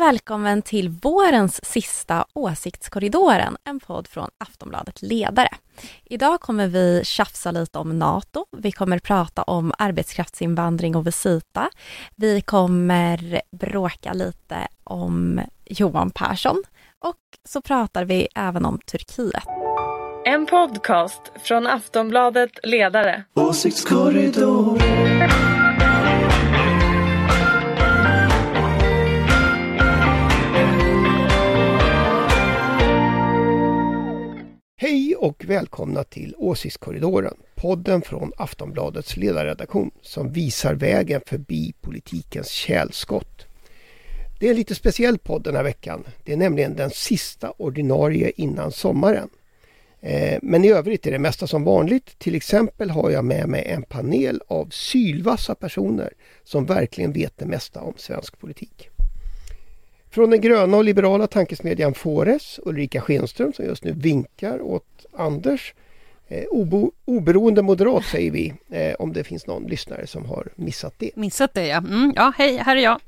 välkommen till vårens sista Åsiktskorridoren, en podd från Aftonbladet Ledare. Idag kommer vi tjafsa lite om NATO, vi kommer prata om arbetskraftsinvandring och Visita. Vi kommer bråka lite om Johan Persson och så pratar vi även om Turkiet. En podcast från Aftonbladet Ledare. Åsiktskorridor. Hej och välkomna till Åsiktskorridoren, podden från Aftonbladets ledarredaktion som visar vägen förbi politikens kärlskott. Det är en lite speciell podd den här veckan. Det är nämligen den sista ordinarie innan sommaren. Eh, men i övrigt är det mesta som vanligt. Till exempel har jag med mig en panel av sylvassa personer som verkligen vet det mesta om svensk politik. Från den gröna och liberala tankesmedjan Fores, Ulrika Schenström som just nu vinkar åt Anders. Eh, obo, oberoende moderat säger vi, eh, om det finns någon lyssnare som har missat det. Missat det ja. Mm, ja, hej, här är jag.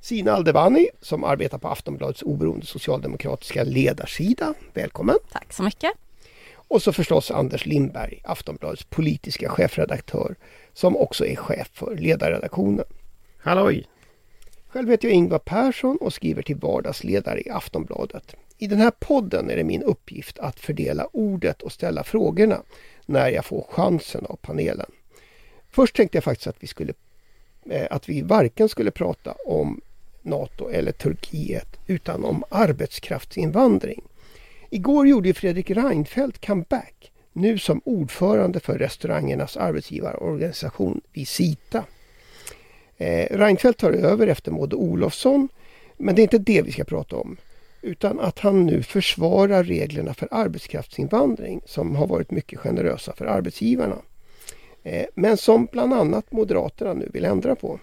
Sina Aldebani som arbetar på Aftonbladets oberoende socialdemokratiska ledarsida. Välkommen! Tack så mycket. Och så förstås Anders Lindberg, Aftonbladets politiska chefredaktör som också är chef för ledarredaktionen. Halloj! Själv heter jag Ingvar Persson och skriver till vardagsledare i Aftonbladet. I den här podden är det min uppgift att fördela ordet och ställa frågorna när jag får chansen av panelen. Först tänkte jag faktiskt att vi, skulle, eh, att vi varken skulle prata om NATO eller Turkiet utan om arbetskraftsinvandring. Igår gjorde Fredrik Reinfeldt comeback, nu som ordförande för restaurangernas arbetsgivarorganisation Visita. Eh, Reinfeldt tar över efter Maud Olofsson, men det är inte det vi ska prata om. Utan att han nu försvarar reglerna för arbetskraftsinvandring som har varit mycket generösa för arbetsgivarna. Eh, men som bland annat Moderaterna nu vill ändra på.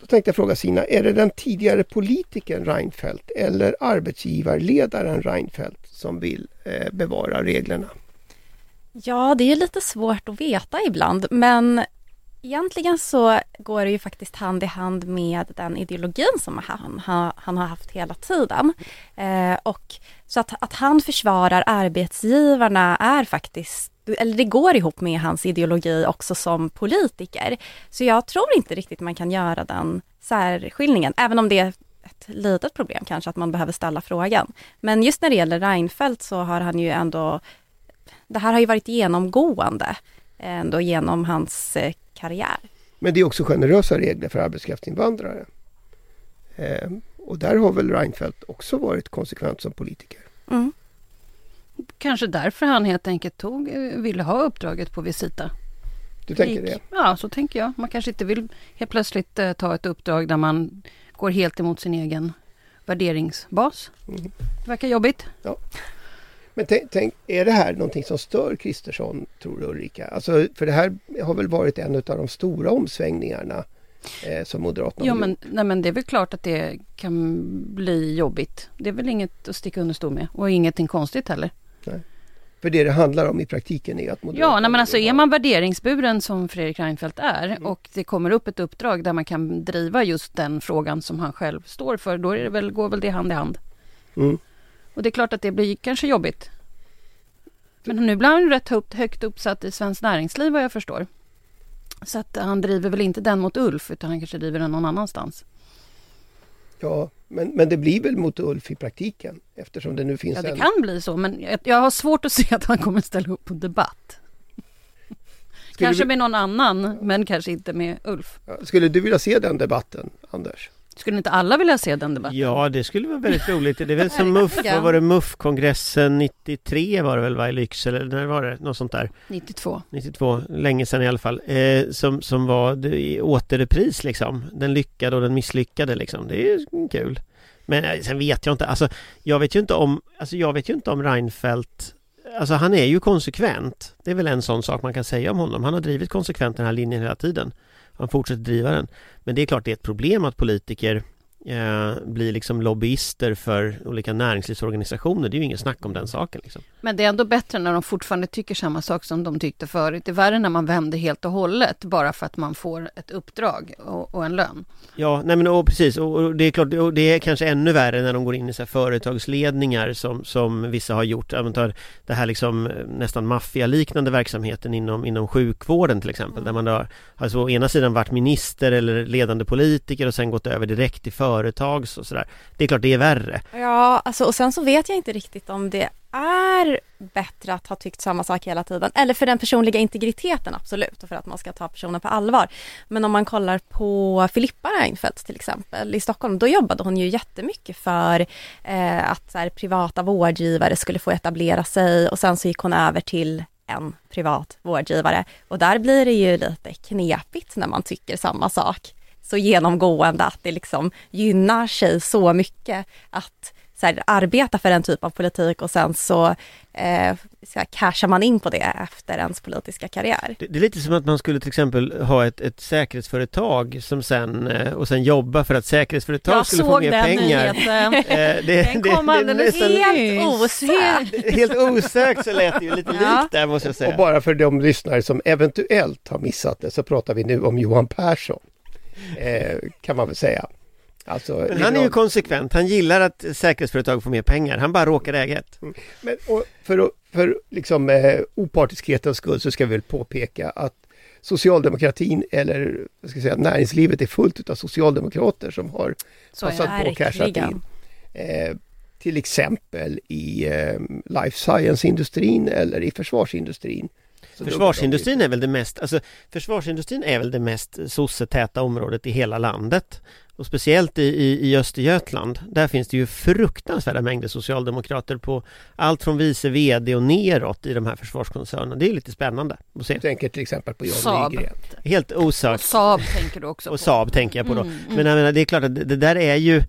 Då tänkte jag fråga Sina, är det den tidigare politikern Reinfeldt eller arbetsgivarledaren Reinfeldt som vill eh, bevara reglerna? Ja, det är lite svårt att veta ibland, men egentligen så går det ju faktiskt hand i hand med den ideologin som han, han, han har haft hela tiden. Eh, och så att, att han försvarar arbetsgivarna är faktiskt eller det går ihop med hans ideologi också som politiker. Så jag tror inte riktigt man kan göra den särskiljningen, även om det är ett litet problem kanske att man behöver ställa frågan. Men just när det gäller Reinfeldt så har han ju ändå, det här har ju varit genomgående ändå genom hans eh, karriär. Men det är också generösa regler för arbetskraftsinvandrare. Eh, och där har väl Reinfeldt också varit konsekvent som politiker. Mm. Kanske därför han helt enkelt tog, ville ha uppdraget på Visita. Du tänker det? Ja, så tänker jag. Man kanske inte vill helt plötsligt eh, ta ett uppdrag där man går helt emot sin egen värderingsbas. Mm. Det verkar jobbigt. Ja. Men tänk, tänk, är det här någonting som stör Kristersson, tror du Ulrika? Alltså, för det här har väl varit en av de stora omsvängningarna eh, som Moderaterna ja, har men, gjort. nej, men det är väl klart att det kan bli jobbigt. Det är väl inget att sticka under stol med och ingenting konstigt heller. För det det handlar om i praktiken är att Moderaterna... Ja, nej, men alltså är man värderingsburen som Fredrik Reinfeldt är Mm. och det kommer upp ett uppdrag där man kan driva just den frågan som han själv står för, då är det väl, går väl det hand i hand. Mm. Och det är klart att det blir kanske jobbigt. Men nu blir han rätt högt, högt uppsatt i Svenskt Näringsliv vad jag förstår. Så att han driver väl inte den mot Ulf utan han kanske driver den någon annanstans. Ja, men, men det blir väl mot Ulf i praktiken eftersom det nu finns Ja, det en... kan bli så men jag, jag har svårt att se att han kommer ställa upp på debatt. Skulle kanske vi- med någon annan men kanske inte med Ulf. Skulle du vilja se den debatten, Anders? Skulle inte alla vilja se den debatten? Ja, det skulle vara väldigt roligt. Det är väl som MUF, vad var det, MUF-kongressen 93 var det väl va, i Lycksele, eller när var det? Något sånt där. 92. 92, länge sedan i alla fall. Eh, som, som var det, i återrepris liksom. Den lyckade och den misslyckade liksom. Det är kul. Men eh, sen vet jag inte, alltså jag vet ju inte om, alltså jag vet ju inte om Reinfeldt Alltså han är ju konsekvent. Det är väl en sån sak man kan säga om honom. Han har drivit konsekvent den här linjen hela tiden. Man fortsätter driva den. Men det är klart det är ett problem att politiker eh, blir liksom lobbyister för olika näringslivsorganisationer. Det är ju ingen snack om den saken. Liksom. Men det är ändå bättre när de fortfarande tycker samma sak som de tyckte förut. Det är värre när man vänder helt och hållet bara för att man får ett uppdrag och, och en lön. Ja, nej men och precis och, och det är klart och det är kanske ännu värre när de går in i så företagsledningar som, som vissa har gjort. Tar det här liksom eh, nästan maffialiknande verksamheten inom, inom sjukvården till exempel mm. där man har alltså å ena sidan varit minister eller ledande politiker och sen gått över direkt till företags och sådär. Det är klart det är värre. Ja, alltså och sen så vet jag inte riktigt om det är bättre att ha tyckt samma sak hela tiden. Eller för den personliga integriteten absolut och för att man ska ta personen på allvar. Men om man kollar på Filippa Reinfeldt till exempel i Stockholm, då jobbade hon ju jättemycket för eh, att så här, privata vårdgivare skulle få etablera sig och sen så gick hon över till en privat vårdgivare och där blir det ju lite knepigt när man tycker samma sak så genomgående att det liksom gynnar sig så mycket att så här, arbeta för en typ av politik och sen så, eh, så här, cashar man in på det efter ens politiska karriär. Det, det, är lite som att man skulle till exempel ha ett, ett säkerhetsföretag som sen eh, och sen jobba för att säkerhetsföretag Jag skulle få mer pengar. Jag såg den den kom alldeles helt osökt. Helt osökt så lät det ju lite ja. likt där måste jag säga. Och bara för de lyssnare som eventuellt har missat det så pratar vi nu om Johan Persson. Eh, kan man väl säga. Alltså, men han är ju konsekvent, han gillar att säkerhetsföretag får mer pengar, han bara råkar äga ett. Mm. Men, för för liksom, eh, opartiskhetens skull så ska vi väl påpeka att socialdemokratin eller vad ska jag säga, näringslivet är fullt av socialdemokrater som har så passat på att cashat in. Eh, till exempel i eh, life science-industrin eller i försvarsindustrin. Försvarsindustrin är väl det mest, alltså försvarsindustrin är väl det mest sossetäta området i hela landet. Och speciellt i, i, i Östergötland, där finns det ju fruktansvärda mängder socialdemokrater på allt från vice VD och neråt i de här försvarskoncernerna. Det är lite spännande att se. Du tänker till exempel på John Saab. Nygren. Helt osökt. Och Saab tänker du också på. Och Saab tänker jag på då. Mm, mm. Men jag menar, det är klart att det, det där är ju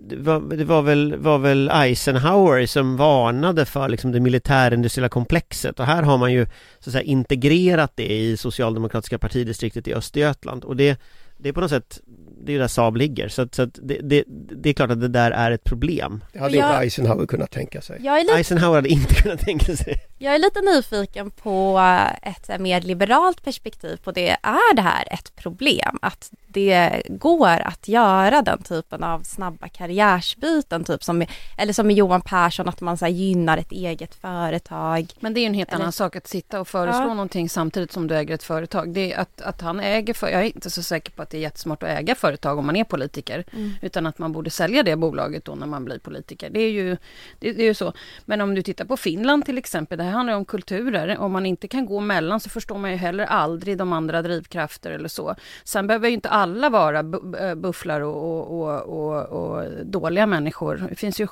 det var, det var, väl, var väl Eisenhower som varnade för liksom det militärindustriella komplexet och här har man ju så att säga integrerat det i socialdemokratiska partidistriktet i Östergötland och det, det är på något sätt det är där Saab ligger så, att, så att det, det, det, är klart att det där är ett problem. Det hade jag, inte Eisenhower kunnat tänka sig. Lite, Eisenhower hade inte kunnat tänka sig. Jag är lite nyfiken på ett mer liberalt perspektiv på det. Är det här ett problem? Att det går att göra den typen av snabba karriärsbyten, typ som, eller som med Johan Persson, att man så gynnar ett eget företag. Men det är en helt eller... annan sak att sitta och föreslå ja. någonting samtidigt som du äger ett företag. Det är att, att han äger, för, jag är inte så säker på att det är jättesmart att äga företag om man är politiker, mm. utan att man borde sälja det bolaget då när man blir politiker. Det är ju, det, det är ju så. Men om du tittar på Finland till exempel, här handlar om kulturer. Om man inte kan gå mellan så förstår man ju heller aldrig de andra drivkrafter eller så. Sen behöver ju inte alla vara eh, bufflar och, och, och, och, dåliga människor. Det finns ju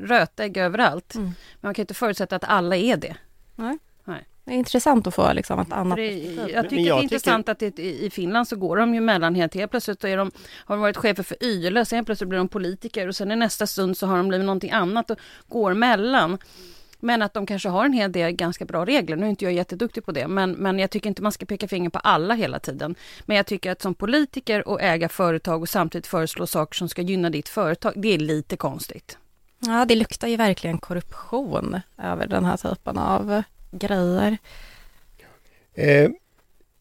rötägg överallt. Mm. Men man kan inte förutsätta att alla är det. Nej. Nej. Det är intressant att få liksom ett annat det, Jag tycker jag det är intressant tycker... att det, i Finland så går de ju mellan helt, helt plötsligt är de, har de varit chefer för YLE, sen plötsligt blir de politiker och sen i nästa stund så har de blivit någonting annat och går mellan. Men att de kanske har en hel del ganska bra regler. Nu är inte jag jätteduktig på det, men, men jag tycker inte man ska peka finger på alla hela tiden. Men jag tycker att som politiker och äga företag och samtidigt föreslå saker som ska gynna ditt företag, det är lite konstigt. Ja, det luktar ju verkligen korruption över den här typen av grejer. Eh.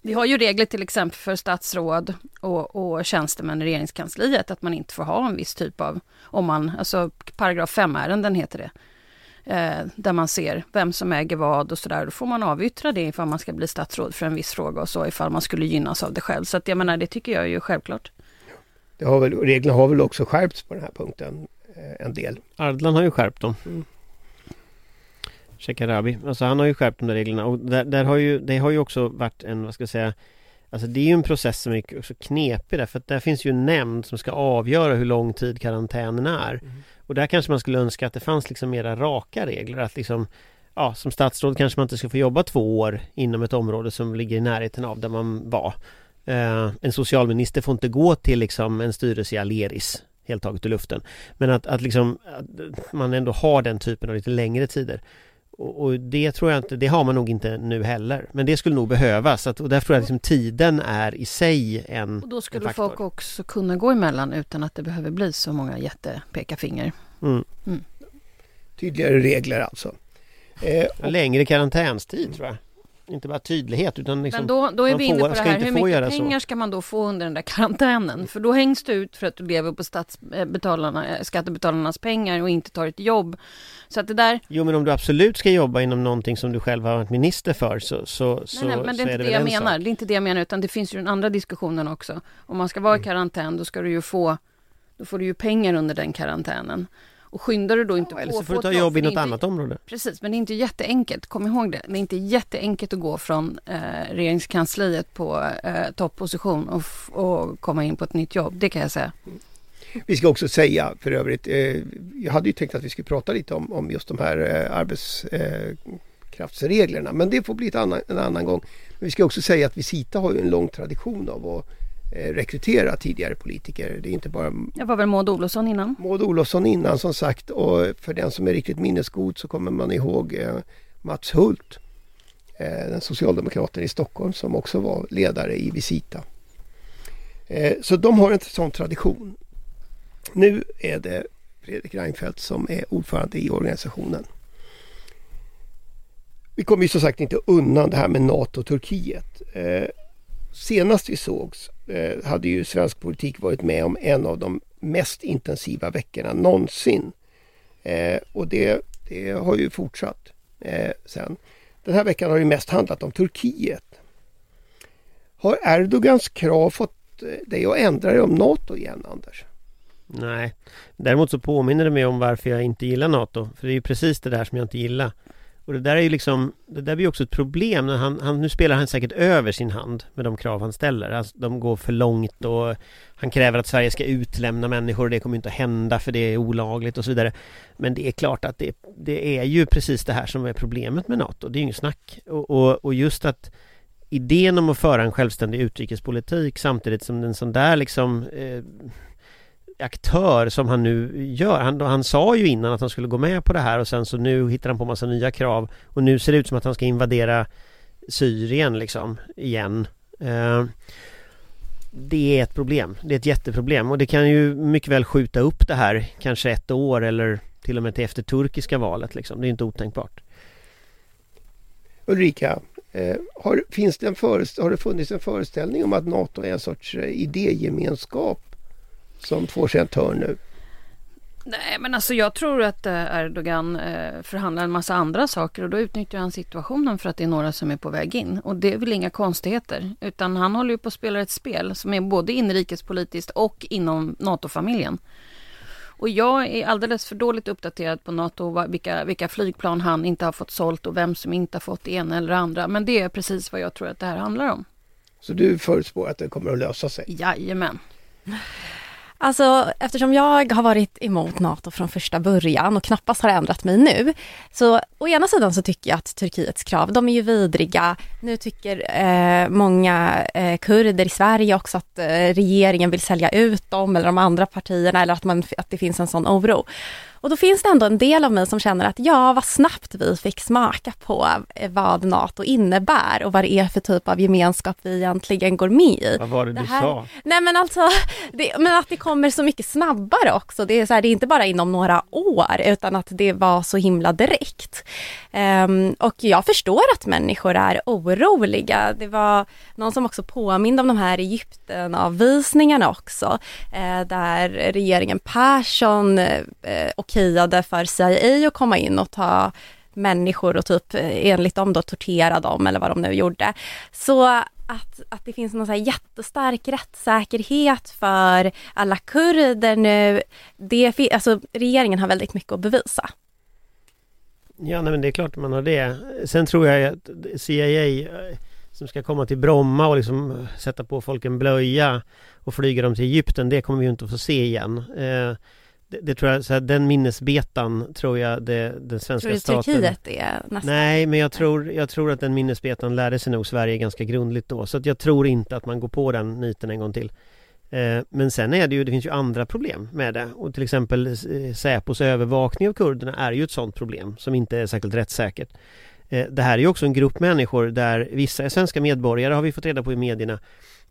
Vi har ju regler till exempel för statsråd och, och tjänstemän i regeringskansliet att man inte får ha en viss typ av, om man, alltså paragraf 5-ärenden heter det eh, där man ser vem som äger vad och sådär. Då får man avyttra det ifall man ska bli statsråd för en viss fråga och så ifall man skulle gynnas av det själv. Så att jag menar, det tycker jag är ju självklart. Det har väl, reglerna har väl också skärpts på den här punkten eh, en del. Ardalan har ju skärpt dem. Mm. Shekarabi, alltså han har ju skärpt de där reglerna och där, där, har ju, det har ju också varit en, vad ska jag säga Alltså det är ju en process som är så knepig därför att där finns ju en nämnd som ska avgöra hur lång tid karantänen är. Mm. Och där kanske man skulle önska att det fanns liksom mera raka regler att liksom Ja, som statsråd kanske man inte ska få jobba två år inom ett område som ligger i närheten av där man var. Eh, en socialminister får inte gå till liksom en styrelse i Aleris helt taget ur luften. Men att, att liksom att man ändå har den typen av lite längre tider. Och, och det tror jag inte, det har man nog inte nu heller. Men det skulle nog behövas. Att, och därför tror jag att liksom tiden är i sig en Och då skulle en faktor. folk också kunna gå emellan utan att det behöver bli så många jättepekafinger. Mm. Tydligare regler alltså. Eh, och, Längre karantänstid tror jag. Inte bara tydlighet utan liksom Men då, då är vi inne på det här, hur mycket göra så. pengar ska man då få under den där karantänen? För då hängs du ut för att du lever på statsbetalarna, eh, skattebetalarnas pengar och inte tar ett jobb. Så att det där, Jo men om du absolut ska jobba inom någonting som du själv har varit minister för så, så, så, nej, nej, men det så är inte det det, jag en menar. sak. Det är inte det jag menar, utan det finns ju den andra diskussionen också. Om man ska vara i Mm. karantän, då ska du ju få, då får du ju pengar under den karantänen. Och skyndar du då inte Eller på så får få du ta jobb i något inte- annat område. Precis, men det är inte jätteenkelt. Kom ihåg det. Det är inte jätteenkelt att gå från eh, regeringskansliet på eh, topposition och, och komma in på ett nytt jobb. Det kan jag säga. vi ska också säga för övrigt, eh, jag hade ju tänkt att vi skulle prata lite om, om just de här eh, arbetskraftsreglerna. men det får bli ett annan, en annan gång. Men vi ska också säga att Visita har ju en lång tradition av att eh, rekrytera tidigare politiker. Det är inte bara Jag var väl Maud Olofsson innan. Maud Olofsson innan som sagt och för den som är riktigt minnesgod så kommer man ihåg eh, Mats Hult. Eh, den socialdemokraten i Stockholm som också var ledare i Visita. Eh, så de har en sån tradition. Nu är det Fredrik Reinfeldt som är ordförande i organisationen. Vi kommer ju som sagt inte undan det här med NATO och Turkiet. Eh, senast vi sågs eh, hade ju svensk politik varit med om en av de mest intensiva veckorna någonsin. Eh, och det, det har ju fortsatt eh, sen. Den här veckan har ju mest handlat om Turkiet. Har Erdogans krav fått eh, dig att ändra dig om NATO igen, Anders? Nej. Däremot så påminner det mig om varför jag inte gillar NATO. För det är ju precis det där som jag inte gillar. Och det där är ju liksom, det där blir ju också ett problem när han, han, nu spelar han säkert över sin hand med de krav han ställer. Alltså, de går för långt och han kräver att Sverige ska utlämna människor och det kommer inte att hända för det är olagligt och så vidare. Men det är klart att det, det är ju precis det här som är problemet med NATO. Det är ju inget snack. Och, och, och just att idén om att föra en självständig utrikespolitik samtidigt som en sån där liksom eh, aktör som han nu gör. Han, han sa ju innan att han skulle gå med på det här och sen så nu hittar han på massa nya krav och nu ser det ut som att han ska invadera Syrien liksom igen. Eh, det är ett problem. Det är ett jätteproblem och det kan ju mycket väl skjuta upp det här kanske ett år eller till och med till efter turkiska valet liksom. Det är inte otänkbart. Ulrika, eh, har, finns det en har det funnits en föreställning om att NATO är en sorts eh, idégemenskap som får sig en törn nu? Nej, men alltså jag tror att eh, Erdogan eh, förhandlar en massa andra saker och då utnyttjar han situationen för att det är några som är på väg in. Och det är väl inga konstigheter, utan han håller ju på att spela ett spel som är både inrikespolitiskt och inom NATO-familjen. Och jag är alldeles för dåligt uppdaterad på NATO, vilka, vilka flygplan han inte har fått sålt och vem som inte har fått det ena eller andra. Men det är precis vad jag tror att det här handlar om. Så du förutspår att det kommer att lösa sig? Jajamän. Alltså eftersom jag har varit emot NATO från första början och knappast har ändrat mig nu. Så å ena sidan så tycker jag att Turkiets krav, de är ju vidriga. Nu tycker eh, många eh, kurder i Sverige också att eh, regeringen vill sälja ut dem eller de andra partierna eller att, man, att det finns en sån oro. Och då finns det ändå en del av mig som känner att ja, vad snabbt vi fick smaka på eh, vad NATO innebär och vad det är för typ av gemenskap vi egentligen går med i. Vad var det, Det du här- sa? Nej men alltså, det, men att det kommer så mycket snabbare också. Det är, så här, det är inte bara inom några år utan att det var så himla direkt. Ehm, och jag förstår att människor är oroliga. Det var någon som också påminde om de här Egypten-avvisningarna också. Eh, där regeringen Persson eh, okejade för CIA att komma in och ta människor och typ eh, enligt dem då tortera dem eller vad de nu gjorde. Så att, att det finns någon så här jättestark rättssäkerhet för alla kurder nu, det, alltså regeringen har väldigt mycket att bevisa. Ja, nej, men det är klart man har det. Sen tror jag att CIA eh, som ska komma till Bromma och liksom eh, sätta på folk en blöja och flyga dem till Egypten, det kommer vi ju inte att få se igen. Eh, det, det tror jag, så här, den minnesbetan tror jag det, den svenska Tror du staten... Turkiet är nästan? Nej, men jag tror, jag tror att den minnesbetan lärde sig nog Sverige ganska grundligt då. Så att jag tror inte att man går på den niten en gång till. Eh, Men sen är det ju, det finns ju andra problem med det och till exempel eh, Säpos övervakning av kurderna är ju ett sådant problem som inte är särskilt rättssäkert. Eh, Det här är ju också en grupp människor där vissa är svenska medborgare har vi fått reda på i medierna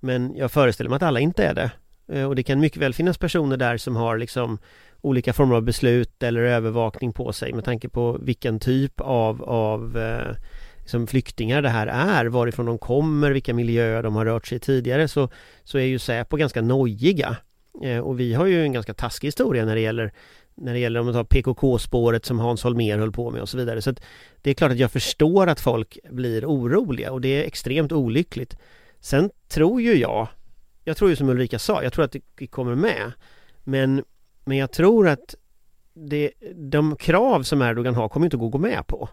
men jag föreställer mig att alla inte är det. Eh, och det kan mycket väl finnas personer där som har liksom olika former av beslut eller övervakning på sig med tanke på vilken typ av, av eh, liksom flyktingar det här är, varifrån de kommer, vilka miljöer de har rört sig i tidigare så, så är ju Säpo ganska nojiga. Eh, och vi har ju en ganska taskig historia när det gäller när det gäller om man tar PKK-spåret som Hans Holmér höll på med och så vidare. Så att det är klart att jag förstår att folk blir oroliga och det är extremt olyckligt. Sen tror ju jag, jag tror ju som Ulrika sa, jag tror att det kommer med. Men, men jag tror att det, de krav som Erdogan har kommer inte att gå gå med på.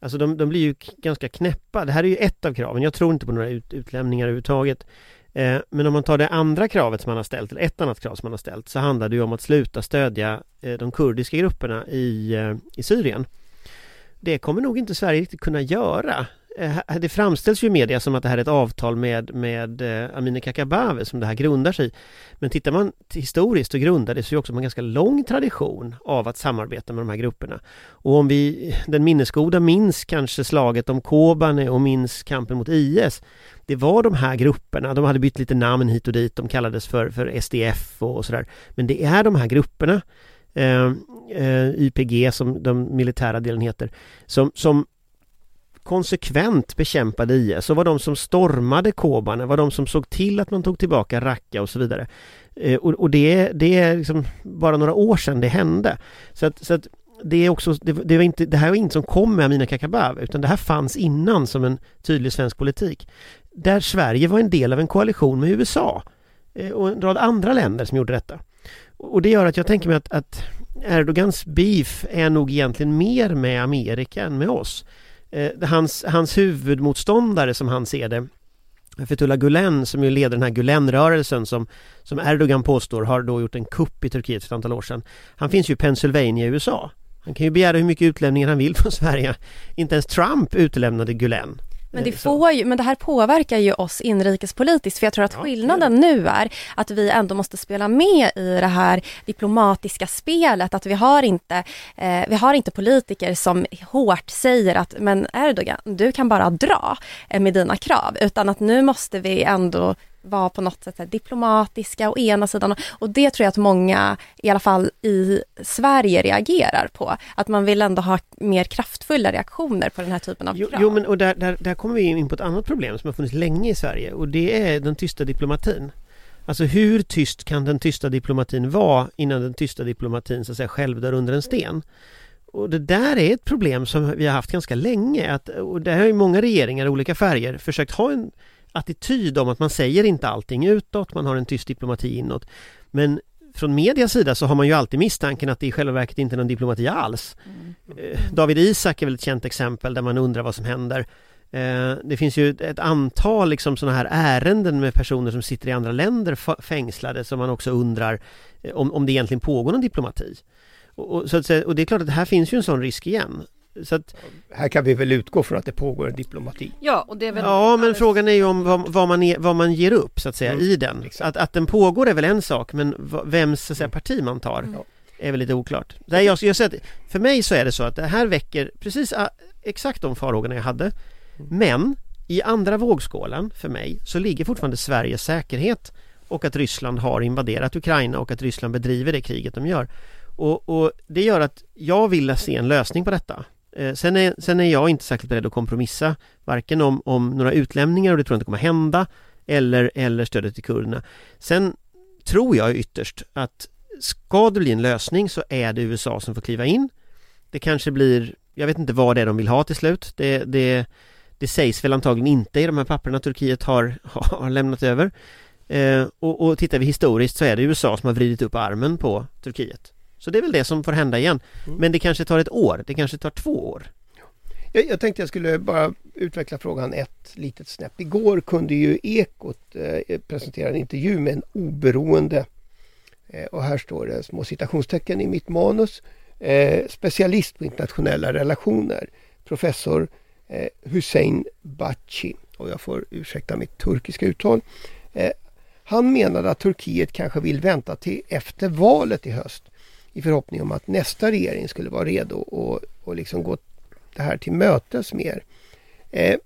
Alltså de, de blir ju ganska knäppa. Det här är ju ett av kraven. Jag tror inte på några ut, utlämningar överhuvudtaget. Eh, men om man tar det andra kravet som man har ställt, eller ett annat krav som man har ställt, så handlar det ju om att sluta stödja eh, de kurdiska grupperna i, eh, i Syrien. Det kommer nog inte Sverige riktigt kunna göra. Eh, det framställs ju i media som att det här är ett avtal med, med eh, Amineh Kakabaveh som det här grundar sig i. Men tittar man historiskt så grundar det ju också på en ganska lång tradition av att samarbeta med de här grupperna. Och om vi, den minnesgoda minns kanske slaget om Kobane och minns kampen mot IS. Det var de här grupperna, de hade bytt lite namn hit och dit, de kallades för, för SDF och, och sådär. Men det är de här grupperna, eh, eh, YPG som de militära delen heter, som, som konsekvent bekämpade IS och var de som stormade Kobane, var de som såg till att man tog tillbaka Raqqa och så vidare. Eh, och, och det, det är liksom bara några år sedan det hände. Så att, så att det är också, det, det, var inte, det här var inte som kom med Amineh Kakabaveh utan det här fanns innan som en tydlig svensk politik. Där Sverige var en del av en koalition med USA eh, och en rad andra länder som gjorde detta. Och det gör att jag tänker mig att, att Erdogans beef är nog egentligen mer med Amerika än med oss. Eh, hans, hans huvudmotståndare som han ser det Fethullah Gulen som ju leder den här Gulen-rörelsen som, som Erdogan påstår har då gjort en kupp i Turkiet för ett antal år sedan. Han finns ju i Pennsylvania i USA. Han kan ju begära hur mycket utlämningar han vill från Sverige. Inte ens Trump utlämnade Gulen. Men det, får ju, men det här påverkar ju oss inrikespolitiskt för jag tror att skillnaden nu är att vi ändå måste spela med i det här diplomatiska spelet. Att vi har inte, eh, vi har inte politiker som hårt säger att men Erdogan, du kan bara dra eh, med dina krav. Utan att nu måste vi ändå vara på något sätt diplomatiska å ena sidan och det tror jag att många, i alla fall i Sverige, reagerar på. Att man vill ändå ha mer kraftfulla reaktioner på den här typen av Jo, krav. jo men och där, där, där kommer vi in på ett annat problem som har funnits länge i Sverige och det är den tysta diplomatin. Alltså hur tyst kan den tysta diplomatin vara innan den tysta diplomatin så att säga själv dör under en sten? Och det där är ett problem som vi har haft ganska länge att, och där har ju många regeringar i olika färger försökt ha en attityd om att man säger inte allting utåt, man har en tyst diplomati inåt. Men från medias sida så har man ju alltid misstanken att det i själva verket inte är någon diplomati alls. Eh, David Isak är väl ett känt exempel där man undrar vad som händer. Eh, Det finns ju ett antal liksom sådana här ärenden med personer som sitter i andra länder fängslade som man också undrar eh, om, om det egentligen pågår någon diplomati. Och, och, så att, säga- och det är klart att här finns ju en sån risk igen. Så att, Här kan vi väl utgå från att det pågår en diplomati. Ja, och det är väl... ja men frågan är ju om vad, vad, man, är, vad man ger upp så att säga Mm, i den. exakt. Att, att den pågår är väl en sak men vems så att säga, parti man tar Mm. är väl lite oklart. Nej, jag, jag säger att för mig så är det så att det här väcker precis ah, exakt de farhågorna jag hade. Men i andra vågskålen för mig så ligger fortfarande Sveriges säkerhet och att Ryssland har invaderat Ukraina och att Ryssland bedriver det kriget de gör. Och, och det gör att jag vill se en lösning på detta. Eh, sen, är, sen är jag inte särskilt beredd att kompromissa varken om, om några utlämningar och det tror jag inte kommer hända eller, eller stödet till kurderna. Sen tror jag ytterst att ska det bli en lösning så är det USA som får kliva in. Det kanske blir, jag vet inte vad det är de vill ha till slut. Det, det, det sägs väl antagligen inte i de här papperna Turkiet har, har lämnat över. Eh, och, och tittar vi historiskt så är det USA som har vridit upp armen på Turkiet. Så det är väl det som får hända igen. Mm. Men det kanske tar ett år, det kanske tar två år. Jag, jag tänkte jag skulle bara utveckla frågan ett litet snäpp. Igår kunde ju Ekot eh, presentera en intervju med en oberoende, eh, och här står det små citationstecken i mitt manus, eh, specialist på internationella relationer, professor eh, Hussein Baci, och jag får ursäkta mitt turkiska uttal. Eh, Han menade att Turkiet kanske vill vänta till efter valet i höst i förhoppning om att nästa regering skulle vara redo och, och liksom gå det här till mötes mer. Eh,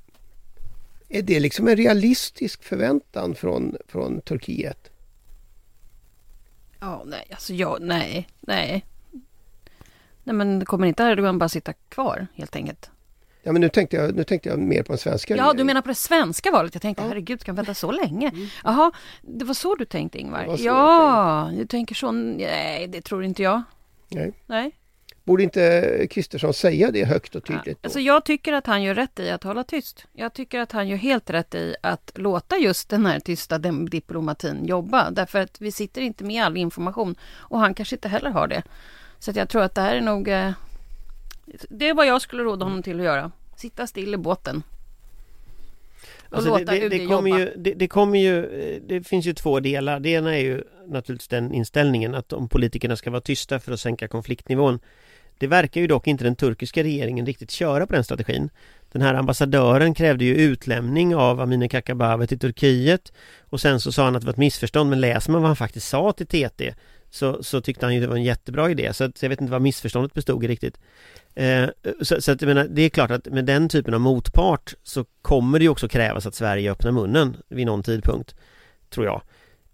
är det liksom en realistisk förväntan från, från Turkiet? Ja, nej, alltså ja, nej, nej. Nej, men kommer inte Erdogan bara sitta kvar helt enkelt? Ja, men nu tänkte jag, nu tänkte jag mer på den svenska Ja, du menar på det svenska valet? Jag tänkte, Ja. herregud, ska han vänta så länge? Jaha, det var så du tänkte Ingvar? Ja, du tänker så? Nej, det tror inte jag. Nej. Nej. Borde inte Kristersson säga det högt och tydligt? Då? Alltså jag tycker att han gör rätt i att hålla tyst. Jag tycker att han gör helt rätt i att låta just den här tysta diplomatin jobba. Därför att vi sitter inte med all information och han kanske inte heller har det. Så jag tror att det här är nog... Eh, det är vad jag skulle råda honom till att göra. Sitta still i båten. Alltså det, det, det, kommer ju, det, det kommer ju, eh, det finns ju två delar. Det ena är ju naturligtvis den inställningen att om politikerna ska vara tysta för att sänka konfliktnivån. Det verkar ju dock inte den turkiska regeringen riktigt köra på den strategin. Den här ambassadören krävde ju utlämning av Amineh Kakabaveh till Turkiet och sen så sa han att det var ett missförstånd men läser man vad han faktiskt sa till TT så, så tyckte han ju det var en jättebra idé så, att, så jag vet inte vad missförståndet bestod i riktigt. Eh, så, så att jag menar, det är klart att med den typen av motpart så kommer det ju också krävas att Sverige öppnar munnen vid någon tidpunkt, tror jag.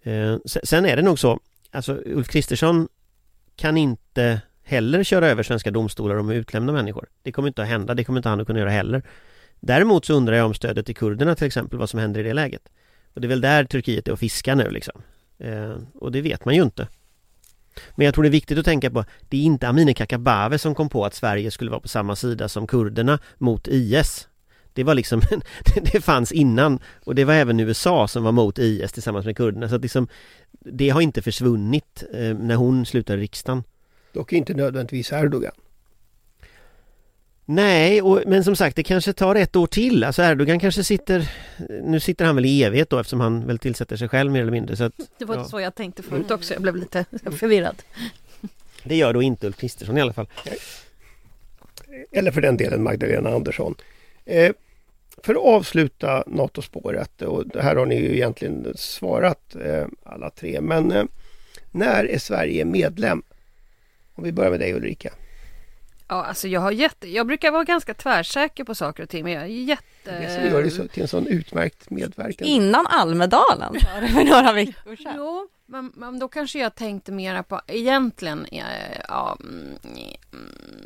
Eh, sen är det nog så, alltså Ulf Kristersson kan inte heller köra över svenska domstolar om att utlämna människor. Det kommer inte att hända, det kommer inte han att kunna göra heller. Däremot så undrar jag om stödet till kurderna till exempel, vad som händer i det läget. Och det är väl där Turkiet är och fiskar nu liksom. Eh, och det vet man ju inte. Men jag tror det är viktigt att tänka på, det är inte Amineh Kakabaveh som kom på att Sverige skulle vara på samma sida som kurderna mot IS. Det var liksom, det fanns innan och det var även USA som var mot IS tillsammans med kurderna så att liksom Det har inte försvunnit eh, när hon slutade riksdagen. Dock inte nödvändigtvis Erdogan. Nej, och, men som sagt det kanske tar ett år till. Alltså Erdogan kanske sitter Nu sitter han väl i evighet då eftersom han väl tillsätter sig själv mer eller mindre så att Det var Ja. så jag tänkte förut också. Jag blev lite förvirrad. Det gör då inte Ulf Kristersson i alla fall. Eller för den delen Magdalena Andersson. Eh, för att avsluta NATO-spåret och det här har ni ju egentligen svarat eh, alla tre. Men eh, när är Sverige medlem? Om vi börjar med dig Ulrika. Ja, alltså jag har jätte... Jag brukar vara ganska tvärsäker på saker och ting, men jag är jätte... Det som gör det så, till en sån utmärkt medverkan. Innan Almedalen var det för några veckor sedan. Jo, men, men då kanske jag tänkte mera på egentligen, eh, ja, mm,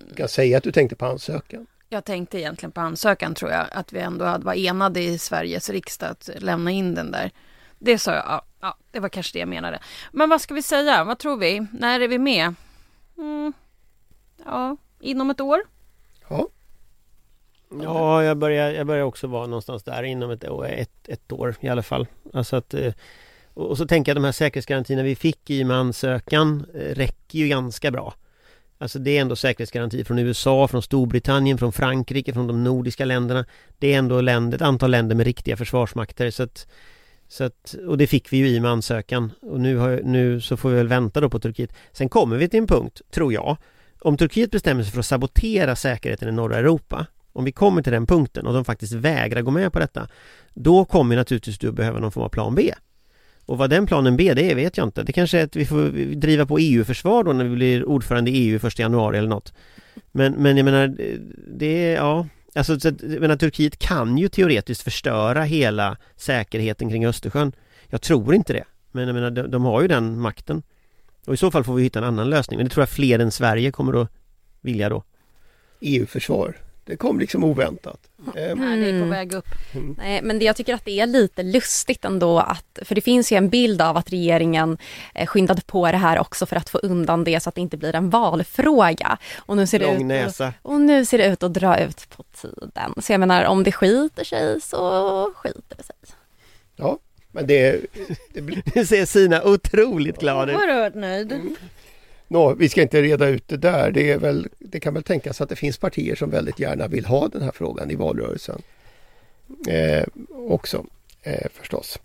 Du kan säga att du tänkte på ansökan. jag tänkte egentligen på ansökan tror jag, att vi ändå hade var enade i Sveriges riksdag att lämna in den där. Det sa jag, ja, ja, det var kanske det jag menade. Men vad ska vi säga, vad tror vi, när är vi med? Mm, ja, inom ett år? Ja, Ja, jag börjar, jag börjar också vara någonstans där inom ett, år- ett, ett år i alla fall. Alltså att, eh, och och så tänker jag de här säkerhetsgarantierna vi fick i och med ansökan eh, räcker ju ganska bra. Alltså det är ändå säkerhetsgarantier från USA, från Storbritannien, från Frankrike, från de nordiska länderna. Det är ändå länder, ett antal länder med riktiga försvarsmakter så att, så att, och det fick vi ju i med ansökan och nu, har, nu så får vi väl vänta då på Turkiet. Sen kommer vi till en punkt, tror jag, om Turkiet bestämmer sig för att sabotera säkerheten i norra Europa om vi kommer till den punkten och de faktiskt vägrar gå med på detta Då kommer naturligtvis du behöva någon form av plan B. Och vad den planen B det är vet jag inte. Det kanske är att vi får driva på EU-försvar då när vi blir ordförande i EU 1 januari eller något. Men, men jag menar det är, ja. Alltså så jag menar, Turkiet kan ju teoretiskt förstöra hela säkerheten kring Östersjön. Jag tror inte det. Men jag menar de, de har ju den makten. Och i så fall får vi hitta en annan lösning Men det tror jag fler än Sverige kommer att vilja då EU-försvar. Det kom liksom oväntat. Eh, Nej, det är på Mm. väg upp. Nej, men det, jag tycker att det är lite lustigt ändå att, för det finns ju en bild av att regeringen eh, skyndade på det här också för att få undan det så att det inte blir en valfråga. Och nu ser det Lång ut näsa och nu ser det ut att dra ut på tiden. Så jag menar, om det skiter sig så skiter det sig. ja, men det, det blir... Nu ser Sina otroligt glad ut Oerhört nöjd. Nå, vi ska inte reda ut det där. Det, är väl, det kan väl tänkas att det finns partier som väldigt gärna vill ha den här frågan i valrörelsen. Eh, också eh, förstås.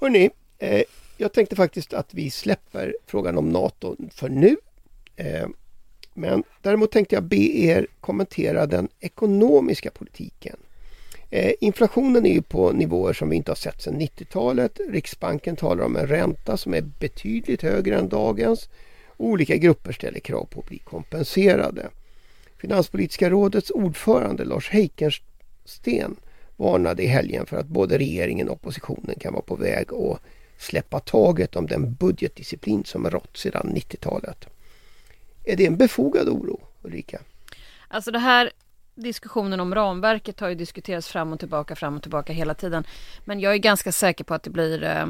Hörrni, eh, jag tänkte faktiskt att vi släpper frågan om NATO för nu. Eh, men däremot tänkte jag be er kommentera den ekonomiska politiken. Eh, inflationen är ju på nivåer som vi inte har sett sedan 90-talet. Riksbanken talar om en ränta som är betydligt högre än dagens. Olika grupper ställer krav på att bli kompenserade. Finanspolitiska rådets ordförande Lars Heikensten varnade i helgen för att både regeringen och oppositionen kan vara på väg att släppa taget om den budgetdisciplin som har rått sedan 90-talet. Är det en befogad oro, Ulrika? Alltså det här diskussionen om ramverket har ju diskuterats fram och tillbaka, fram och tillbaka hela tiden. Men jag är ganska säker på att det blir, eh,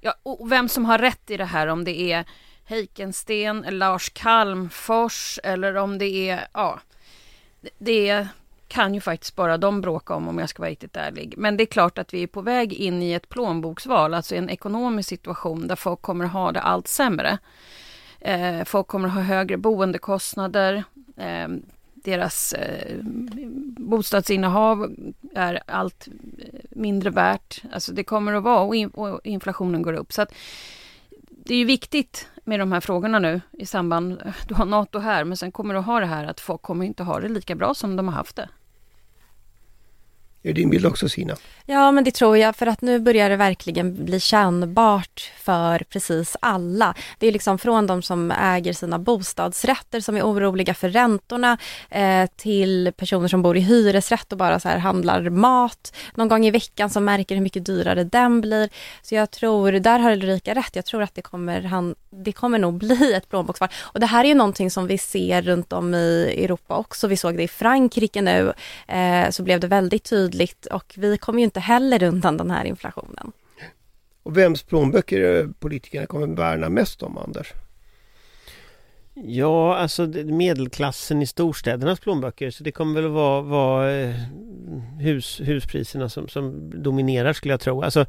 ja, och vem som har rätt i det här, om det är Heikensten, Lars Kalmfors eller om det är, ja, det kan ju faktiskt bara de bråka om om jag ska vara riktigt ärlig. Men det är klart att vi är på väg in i ett plånboksval, alltså en ekonomisk situation där folk kommer ha det allt sämre. Eh, folk kommer ha högre boendekostnader. Eh, deras eh, bostadsinnehav är allt eh, mindre värt. Alltså det kommer att vara och, in, och inflationen går upp. Så att det är ju viktigt med de här frågorna nu i samband, eh, du har NATO här, men sen kommer du ha det här att folk kommer inte ha det lika bra som de har haft det. Är din bild också Sina? Ja, men det tror jag, för att nu börjar det verkligen bli kännbart för precis alla. Det är liksom från de som äger sina bostadsrätter som är oroliga för räntorna eh, till personer som bor i hyresrätt och bara så här handlar mat någon gång i veckan som märker hur mycket dyrare den blir. Så jag tror, där har Ulrika rätt, jag tror att det kommer, han, det kommer nog bli ett plånboksfall. Och det här är ju någonting som vi ser runt om i Europa också. Vi såg det i Frankrike nu, eh, så blev det väldigt tydligt och vi kommer ju inte heller undan den här inflationen. Och vems plånböcker politikerna kommer värna mest om, Anders? Ja, alltså medelklassen i storstädernas plånböcker så det kommer väl vara, vara eh, hus, huspriserna som, som dominerar skulle jag tro. Alltså,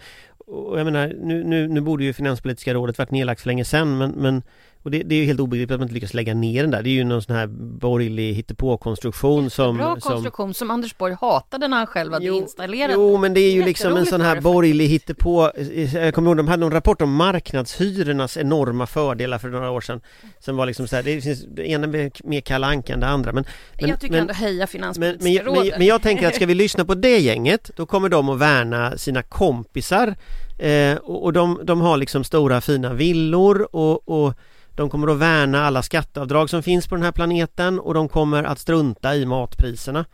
jag menar, nu, nu, nu borde ju Finanspolitiska rådet varit nedlagt för länge sedan men, men och det, det är ju helt obegripligt att man inte lyckas lägga ner den där. Det är ju någon sån här borgerlig hittepåkonstruktion som... Bra konstruktion som, som Anders Borg hatade när han själv hade jo, installerat Jo, men det är ju liksom en sån här borgerlig hittepå... Jag kommer ihåg, de hade någon rapport om marknadshyrornas enorma fördelar för några år sedan. Som var liksom så här, det finns det ena mer Kalle Anka än det andra. Men, men, jag tycker men, ändå heja Finanspolitiska men, men, men, men jag tänker att ska vi lyssna på det gänget, då kommer de att värna sina kompisar. Eh, och, och de, de har liksom stora fina villor och, och de kommer att värna alla skatteavdrag som finns på den här planeten och de kommer att strunta i matpriserna.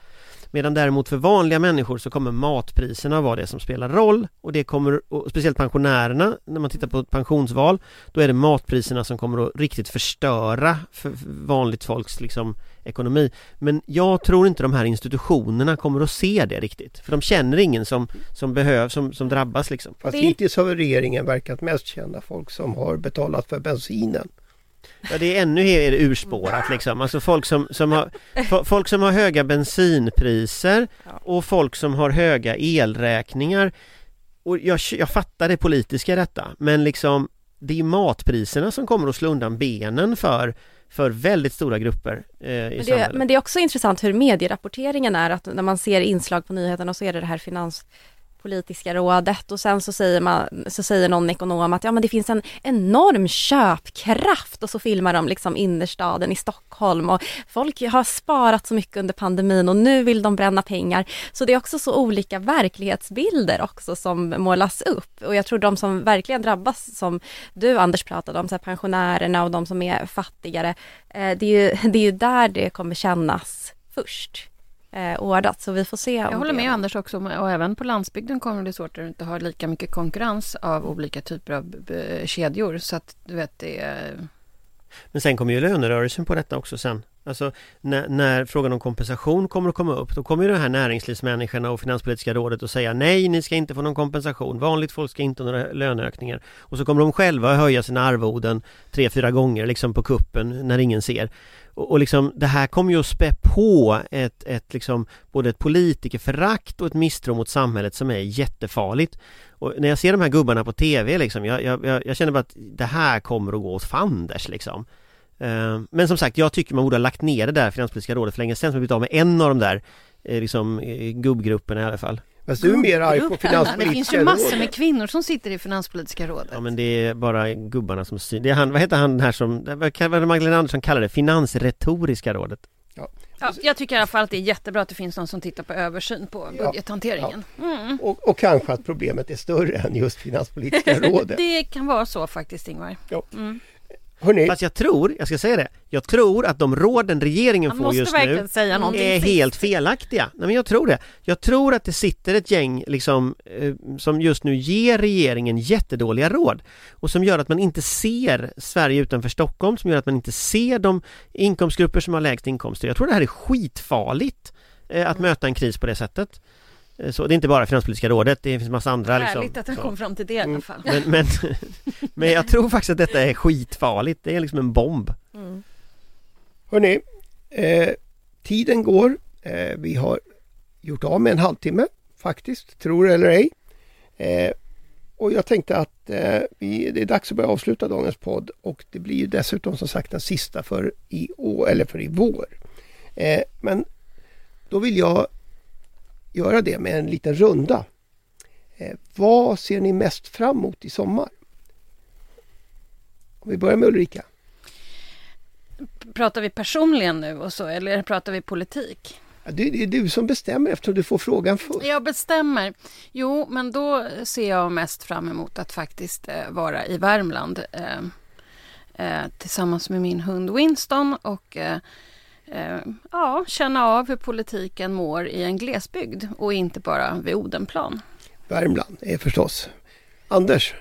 Medan däremot för vanliga människor så kommer matpriserna vara det som spelar roll och det kommer, och speciellt pensionärerna, när man tittar på ett pensionsval, då är det matpriserna som kommer att riktigt förstöra för vanligt folks liksom, ekonomi. Men jag tror inte de här institutionerna kommer att se det riktigt, för de känner ingen som, som behövs, som, som drabbas liksom. Fast hittills har regeringen verkat mest känna folk som har betalat för bensinen. Ja det är ännu mer urspårat liksom, alltså folk som, som har, folk som har höga bensinpriser och folk som har höga elräkningar. Och jag, jag fattar det politiska i detta men liksom det är matpriserna som kommer att slå undan benen för för väldigt stora grupper eh, i men det, samhället. Men det är också intressant hur medierapporteringen är, att när man ser inslag på nyheterna så är det det här finans politiska rådet och sen så säger, man, så säger någon ekonom att ja, men det finns en enorm köpkraft och så filmar de liksom innerstaden i Stockholm och folk har sparat så mycket under pandemin och nu vill de bränna pengar. Så det är också så olika verklighetsbilder också som målas upp och jag tror de som verkligen drabbas som du Anders pratade om, så pensionärerna och de som är fattigare, eh, det är ju, det är ju där det kommer kännas först eh, ordnat. Så vi får se. Jag håller med. Anders också och även på landsbygden kommer det bli svårt att du inte har lika mycket konkurrens av olika typer av kedjor. Så att du vet det är... Men sen kommer ju lönerörelsen på detta också sen. Alltså när, när, frågan om kompensation kommer att komma upp då kommer ju de här näringslivsmänniskorna och Finanspolitiska rådet att säga nej, ni ska inte få någon kompensation. Vanligt folk ska inte ha några löneökningar. Och så kommer de själva att höja sina arvoden tre, fyra gånger liksom på kuppen när ingen ser. Och, och liksom det här kommer ju att spä på ett, ett liksom både ett politikerförakt och ett misstro mot samhället som är jättefarligt. Och när jag ser de här gubbarna på TV liksom, jag, jag, jag känner bara att det här kommer att gå åt fanders liksom. Eh, men som sagt, jag tycker man borde ha lagt ner det där Finanspolitiska rådet för länge sedan, som blivit av med en av de där eh, liksom, eh, gubbgrupperna i alla fall. Fast du är mer arg på Finanspolitiska Det finns ju massor med kvinnor som sitter i Finanspolitiska rådet. Ja men det är bara gubbarna som styr. Det är han, vad heter han här som, vad Magdalena Andersson kallar det? Finansretoriska rådet. Ja. Ja, jag tycker i alla fall att det är jättebra att det finns någon som tittar på översyn på Ja, budgethanteringen. Mm. Och, och kanske att problemet är större än just Finanspolitiska rådet. Det kan vara så faktiskt, Ingvar. Ja. Mm. Hörrni, Fast jag tror, jag ska säga det, jag tror att de råden regeringen Man får just nu är helt felaktiga. Nej men jag tror det. Jag tror att det sitter ett gäng liksom eh, som just nu ger regeringen jättedåliga råd och som gör att man inte ser Sverige utanför Stockholm, som gör att man inte ser de inkomstgrupper som har lägst inkomster. Jag tror det här är skitfarligt eh, att möta en kris på det sättet. Eh, Så det är inte bara Finanspolitiska rådet, det finns massa andra liksom, Härligt att den så. kom fram till det i alla fall. Men, men, men jag tror faktiskt att detta är skitfarligt, det är liksom en bomb. Mm. hörni eh, tiden går. Eh, vi har gjort av med en halvtimme faktiskt, tror eller ej. Eh, och jag tänkte att eh, vi, det är dags att börja avsluta dagens podd och det blir ju dessutom som sagt den sista för i år, eller för i vår. Eh, men då vill jag göra det med en liten runda. Eh, vad ser ni mest fram emot i sommar? Om vi börjar med Ulrika. Pratar vi personligen nu och så, eller pratar vi politik? Ja, det, det är du som bestämmer eftersom du får frågan först. Jag bestämmer. Jo, men då ser jag mest fram emot att faktiskt eh, vara i Värmland eh, eh, tillsammans med min hund Winston och eh, ja, känna av hur politiken mår i en glesbygd och inte bara vid Odenplan. Värmland är förstås. Anders,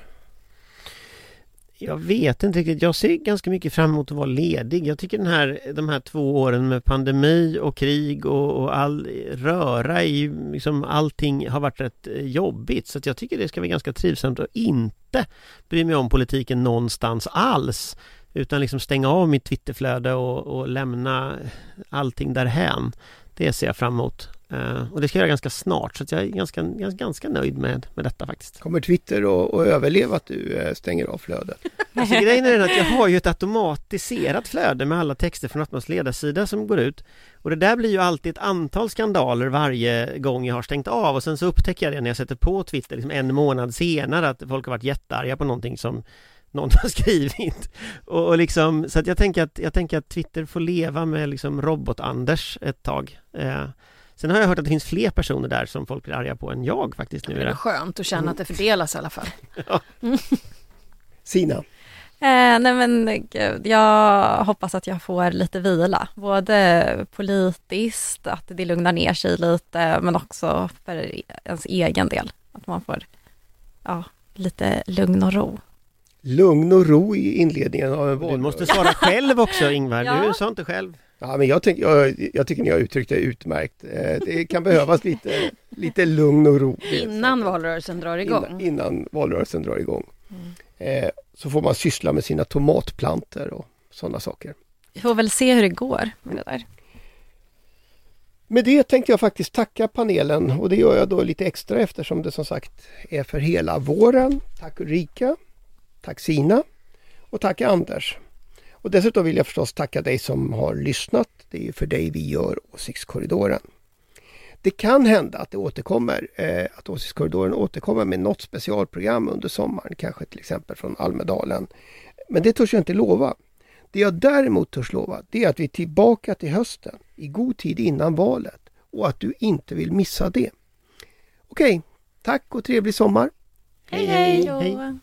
Jag vet inte riktigt, jag ser ganska mycket fram emot att vara ledig. Jag tycker den här, de här två åren med pandemi och krig och, och all röra i liksom allting har varit rätt eh, jobbigt. Så att jag tycker det ska bli ganska trivsamt att inte bry mig om politiken någonstans alls. Utan liksom stänga av mitt Twitterflöde och, och lämna allting därhän. Det ser jag fram emot. Eh, och det ska jag göra ganska snart så att jag är ganska, ganska, ganska nöjd med, med detta faktiskt. kommer Twitter att att överleva att du eh, stänger av flödet? Alltså grejen är den att jag har ju ett automatiserat flöde med alla texter från Atmos ledarsida som går ut och det där blir ju alltid ett antal skandaler varje gång jag har stängt av och sen så upptäcker jag det när jag sätter på Twitter liksom en månad senare att folk har varit jättearga på någonting som någon har skrivit. Och, och liksom så att jag tänker att jag tänker att Twitter får leva med liksom robot-Anders ett tag. Eh, Sen har jag hört att det finns fler personer där som folk blir arga på än jag faktiskt nu Det är skönt att känna att det fördelas i alla fall. Sina, Eh, nej men gud, jag hoppas att jag får lite vila, både politiskt, att det lugnar ner sig lite, men också för ens egen del, att man får ja, lite lugn och ro. Lugn och ro i inledningen av en Du valrörelse. måste svara själv också Ingvar, Ja. du sa inte själv. Ja, men jag, tänk, jag, jag tycker ni har uttryckt det utmärkt. Eh, Det kan behövas lite, lite lugn och ro. Innan valrörelsen drar igång. Innan, innan valrörelsen drar igång. Eh, så får man syssla med sina tomatplanter och sådana saker. Vi får väl se hur det går med det där. Med det tänkte jag faktiskt tacka panelen och det gör jag då lite extra eftersom det som sagt är för hela våren. Tack Ulrika, tack Sina och tack Anders. Och dessutom vill jag förstås tacka dig som har lyssnat. Det är ju för dig vi gör Åsiktskorridoren. Det kan hända att det återkommer, eh, att Åsiktskorridoren återkommer med något specialprogram under sommaren, kanske till exempel från Almedalen. Men det törs jag inte lova. Det jag däremot törs lova, det är att vi är tillbaka till hösten i god tid innan valet och att du inte vill missa det. Okej, tack och trevlig sommar! Hej, hej! hej.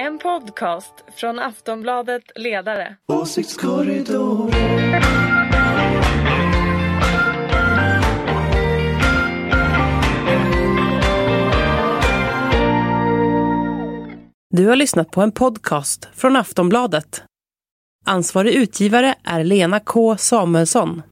En podcast från Aftonbladet Ledare. Åsiktskorridoren. Du har lyssnat på en podcast från Aftonbladet. Ansvarig utgivare är Lena K Samuelsson.